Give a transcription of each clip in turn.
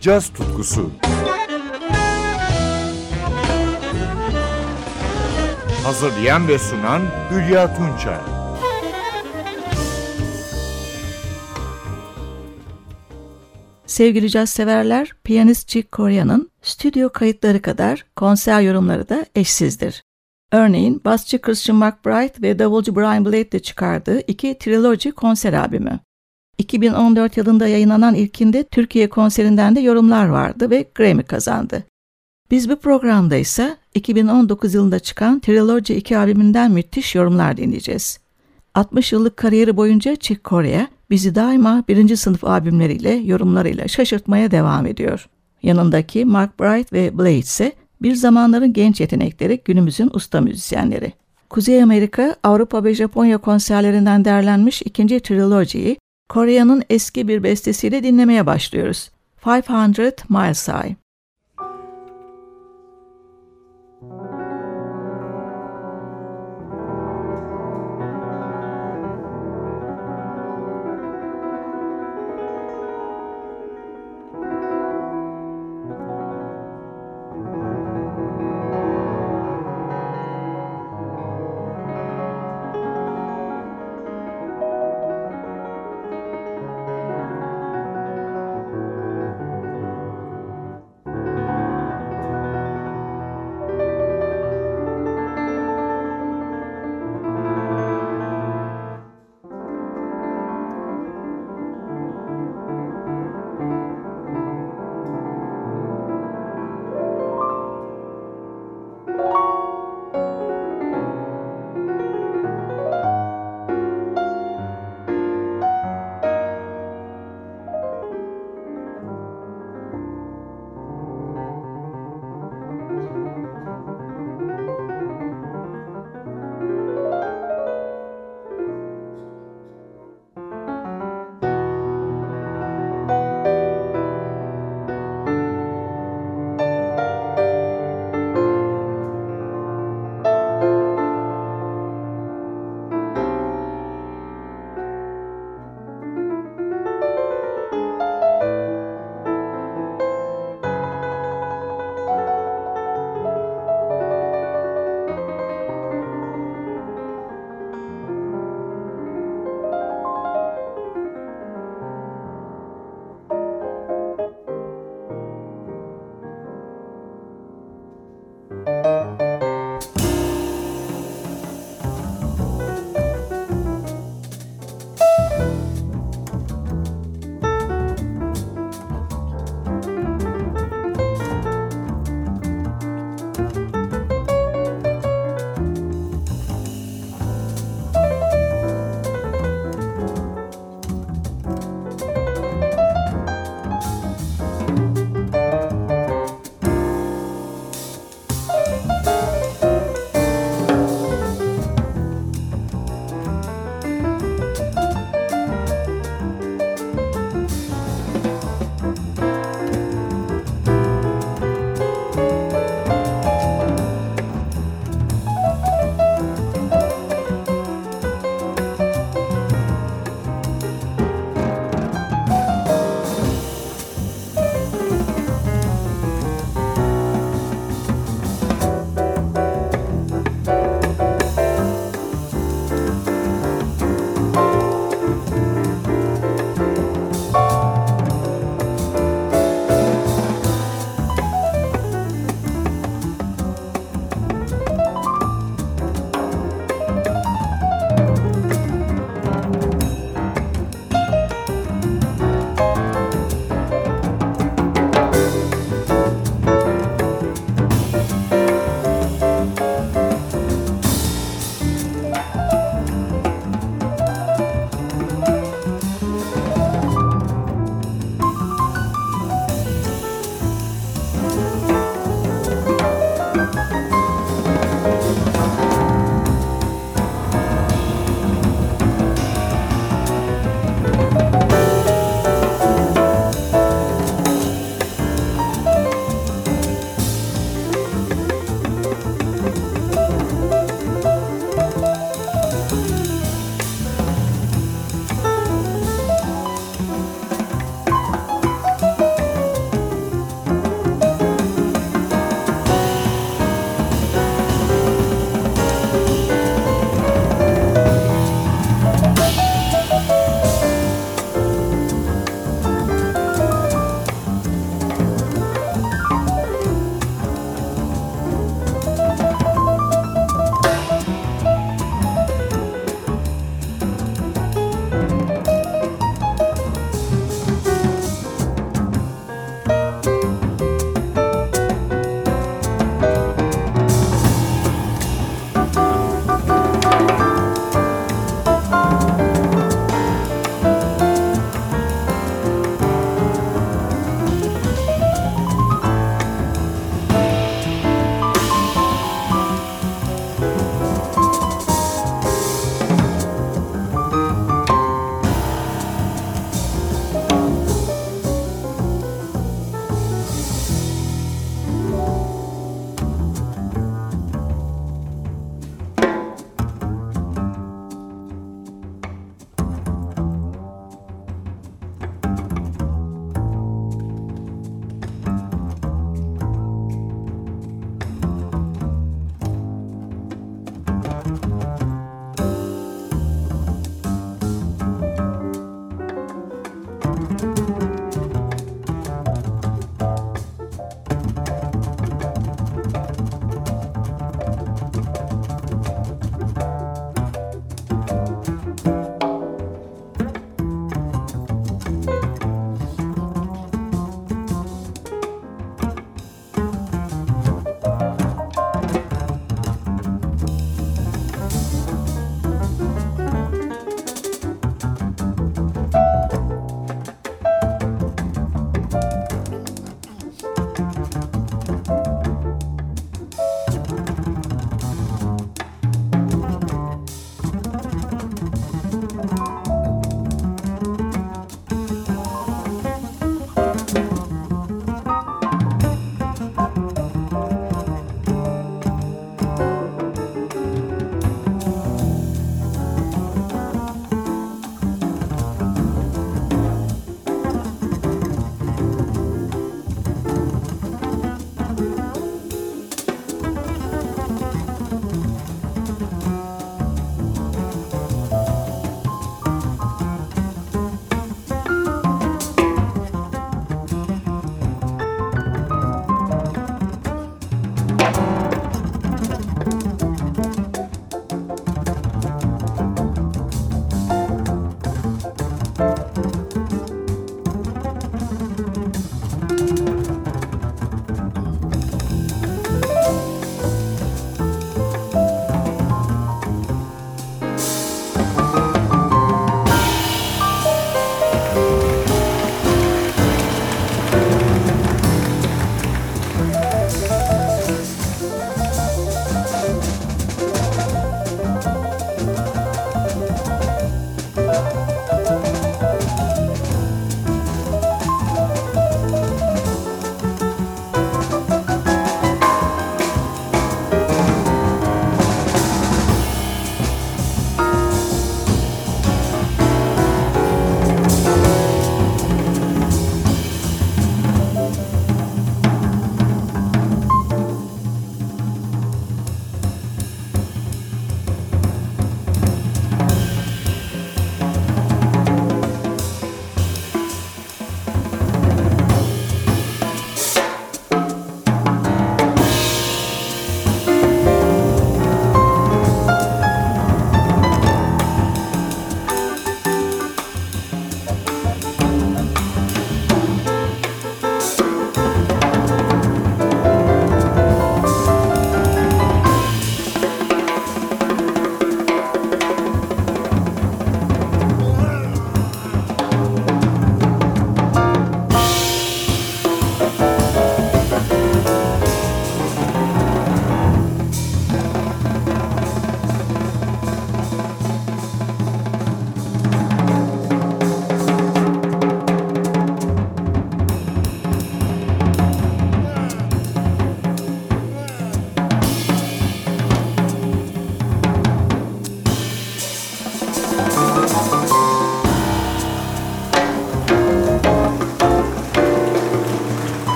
caz tutkusu. Hazırlayan ve sunan Hülya Tunçay. Sevgili caz severler, piyanist Chick Corea'nın stüdyo kayıtları kadar konser yorumları da eşsizdir. Örneğin basçı Christian McBride ve davulcu Brian Blade ile çıkardığı iki Trilogy konser albümü. 2014 yılında yayınlanan ilkinde Türkiye konserinden de yorumlar vardı ve Grammy kazandı. Biz bu programda ise 2019 yılında çıkan Trilogy 2 albümünden müthiş yorumlar dinleyeceğiz. 60 yıllık kariyeri boyunca Chick Corea bizi daima birinci sınıf albümleriyle, yorumlarıyla şaşırtmaya devam ediyor. Yanındaki Mark Bright ve Blade ise bir zamanların genç yetenekleri günümüzün usta müzisyenleri. Kuzey Amerika, Avrupa ve Japonya konserlerinden derlenmiş ikinci trilojiyi Korea'nın eski bir bestesiyle dinlemeye başlıyoruz. 500 Miles High.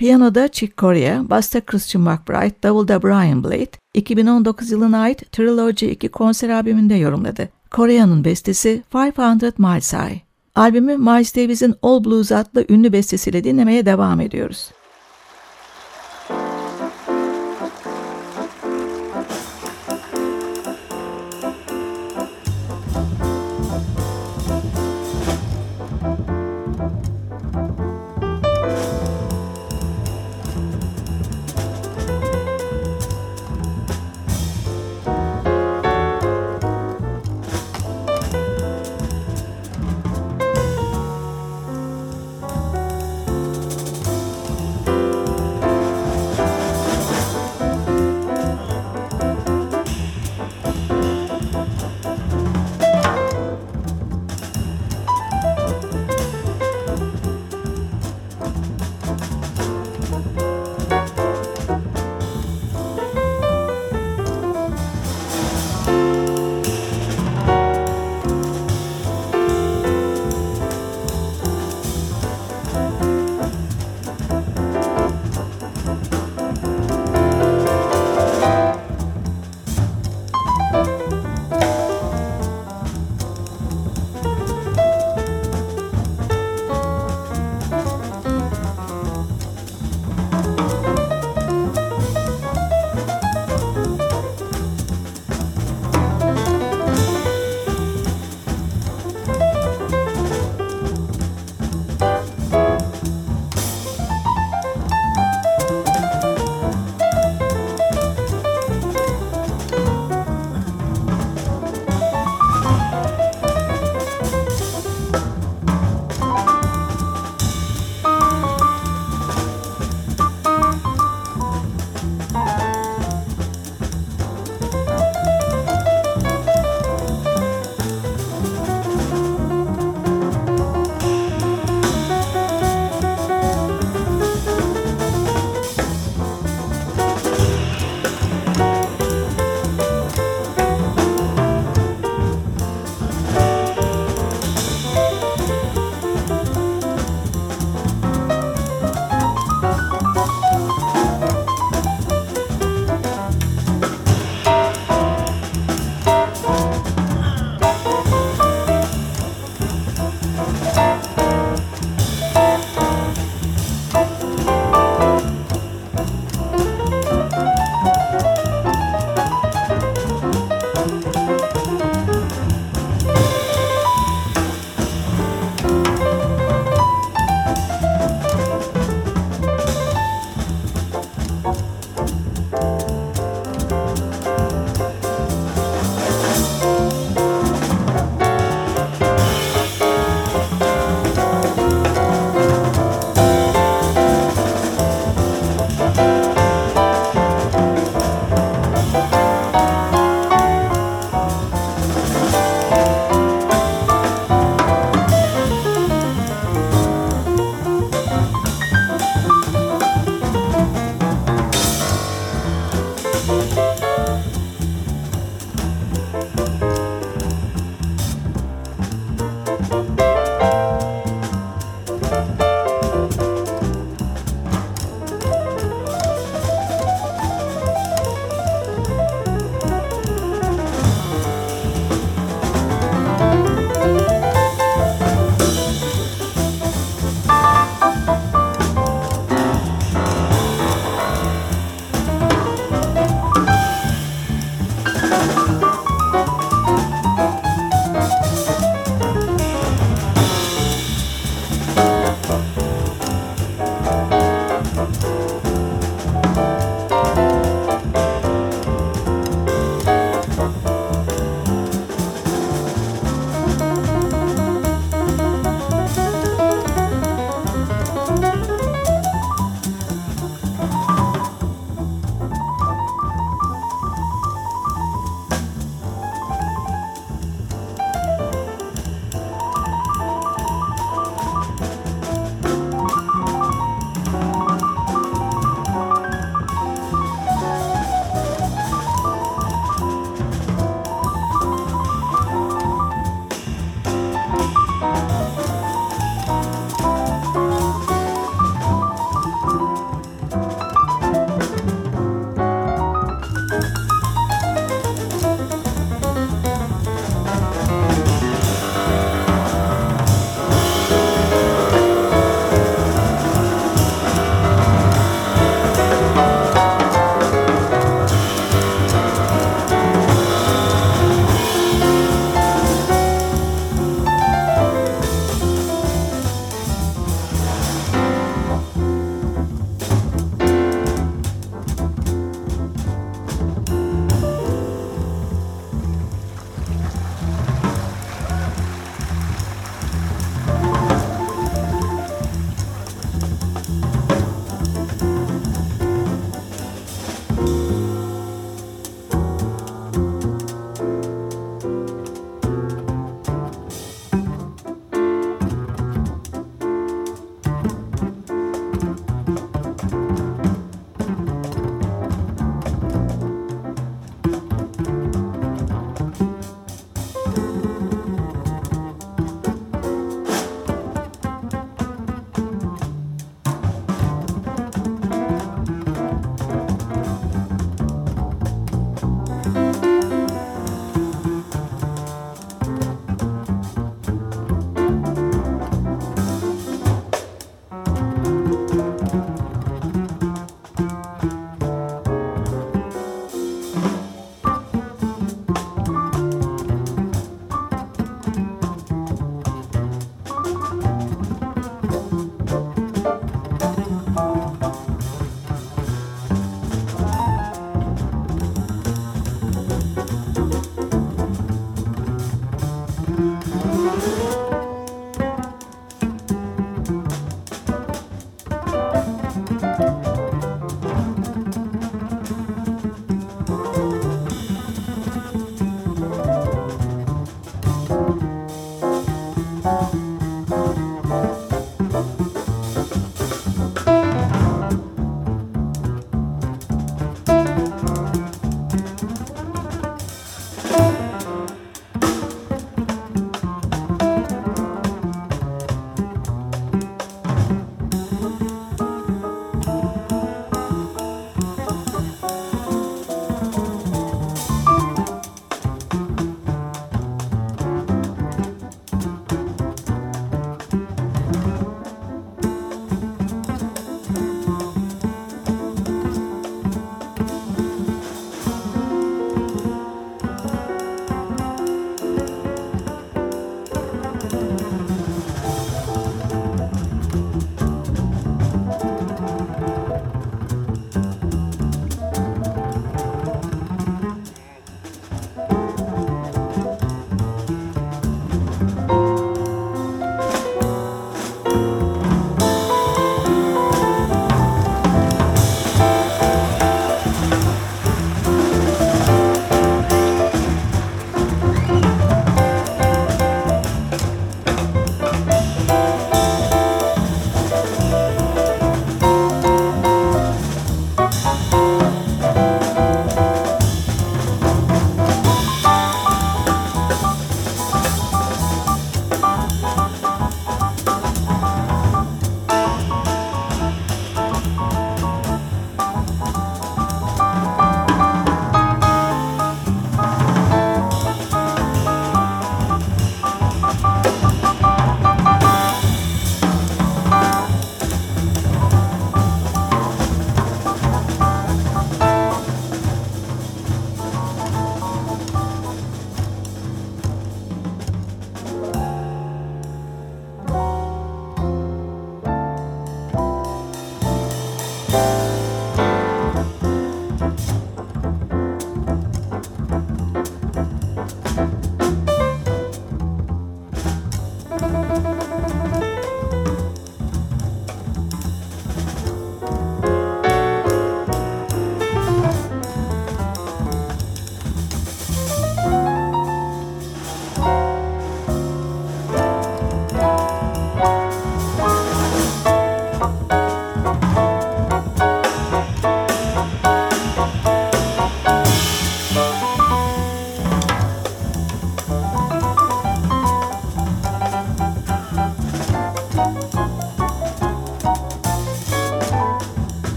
Piyanoda Chick Corea, Basta Christian McBride, Davulda Brian Blade, 2019 yılına ait Trilogy 2 konser albümünde yorumladı. Corea'nın bestesi 500 Miles High. Albümü Miles Davis'in All Blues adlı ünlü bestesiyle dinlemeye devam ediyoruz.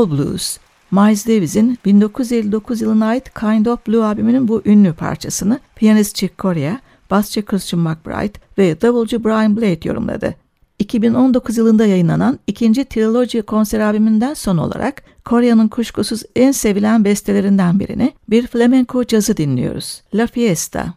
All Blues, Miles Davis'in 1959 yılına ait Kind of Blue albümünün bu ünlü parçasını piyanist Chick Corea, basçı Christian McBride ve davulcu Brian Blade yorumladı. 2019 yılında yayınlanan ikinci Trilogy konser albümünden son olarak Kore'nin kuşkusuz en sevilen bestelerinden birini bir flamenco cazı dinliyoruz. La Fiesta.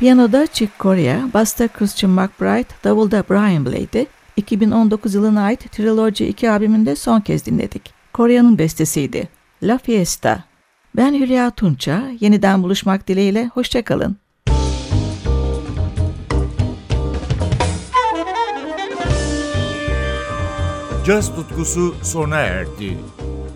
Piyanoda Chick Corea, basta Christian McBride, davulda Brian Blade'i 2019 yılına ait Trilogy 2 albümünde son kez dinledik. Corea'nın bestesiydi. La Fiesta. Ben Hülya Tunça. Yeniden buluşmak dileğiyle. Hoşçakalın. Caz tutkusu sona erdi.